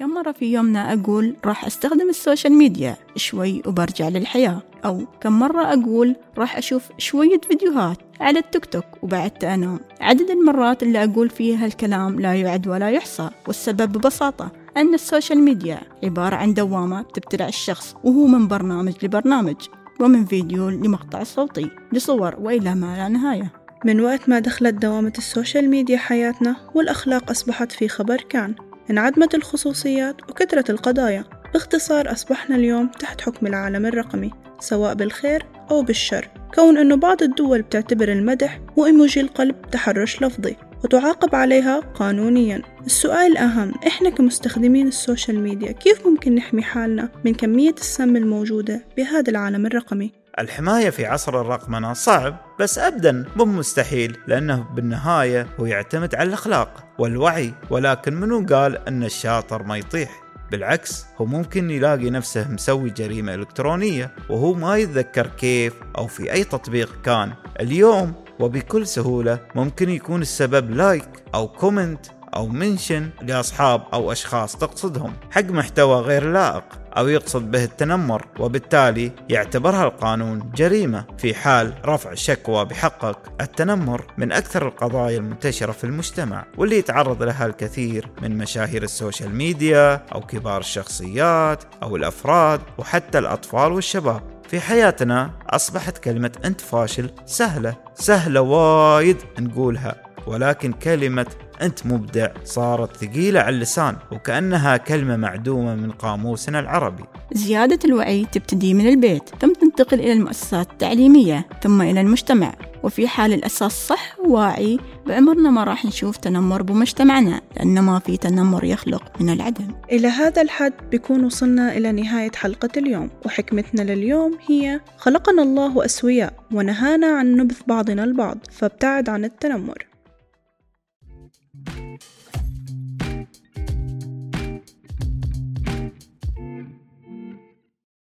كم مرة في يومنا أقول راح أستخدم السوشيال ميديا شوي وبرجع للحياة؟ أو كم مرة أقول راح أشوف شوية فيديوهات على التيك توك وبعدت أنام عدد المرات اللي أقول فيها الكلام لا يعد ولا يحصى والسبب ببساطة أن السوشيال ميديا عبارة عن دوامة تبتلع الشخص وهو من برنامج لبرنامج ومن فيديو لمقطع صوتي لصور وإلى ما لا نهاية. من وقت ما دخلت دوامة السوشيال ميديا حياتنا والأخلاق أصبحت في خبر كان. انعدمت الخصوصيات وكثرت القضايا. باختصار أصبحنا اليوم تحت حكم العالم الرقمي سواء بالخير أو بالشر. كون أنه بعض الدول بتعتبر المدح وإيموجي القلب تحرش لفظي وتعاقب عليها قانونيا. السؤال الأهم إحنا كمستخدمين السوشيال ميديا كيف ممكن نحمي حالنا من كمية السم الموجودة بهذا العالم الرقمي؟ الحماية في عصر الرقمنة صعب بس أبدا مو مستحيل لأنه بالنهاية هو يعتمد على الأخلاق والوعي ولكن منو قال أن الشاطر ما يطيح؟ بالعكس هو ممكن يلاقي نفسه مسوي جريمة إلكترونية وهو ما يتذكر كيف أو في أي تطبيق كان. اليوم وبكل سهولة ممكن يكون السبب like أو comment أو mention لأصحاب أو أشخاص تقصدهم. حق محتوى غير لائق أو يقصد به التنمر وبالتالي يعتبرها القانون جريمة في حال رفع شكوى بحقك. التنمر من أكثر القضايا المنتشرة في المجتمع واللي يتعرض لها الكثير من مشاهير السوشيال ميديا أو كبار الشخصيات أو الأفراد وحتى الأطفال والشباب. في حياتنا أصبحت كلمة أنت فاشل سهلة سهلة وايد نقولها. ولكن كلمة أنت مبدع صارت ثقيلة على اللسان وكأنها كلمة معدومة من قاموسنا العربي. زيادة الوعي تبتدي من البيت ثم تنتقل إلى المؤسسات التعليمية ثم إلى المجتمع. وفي حال الأساس صح وواعي بعمرنا ما راح نشوف تنمر بمجتمعنا لأن ما في تنمر يخلق من العدم. إلى هذا الحد بيكون وصلنا إلى نهاية حلقة اليوم وحكمتنا لليوم هي خلقنا الله أسوياء ونهانا عن نبذ بعضنا البعض فابتعد عن التنمر.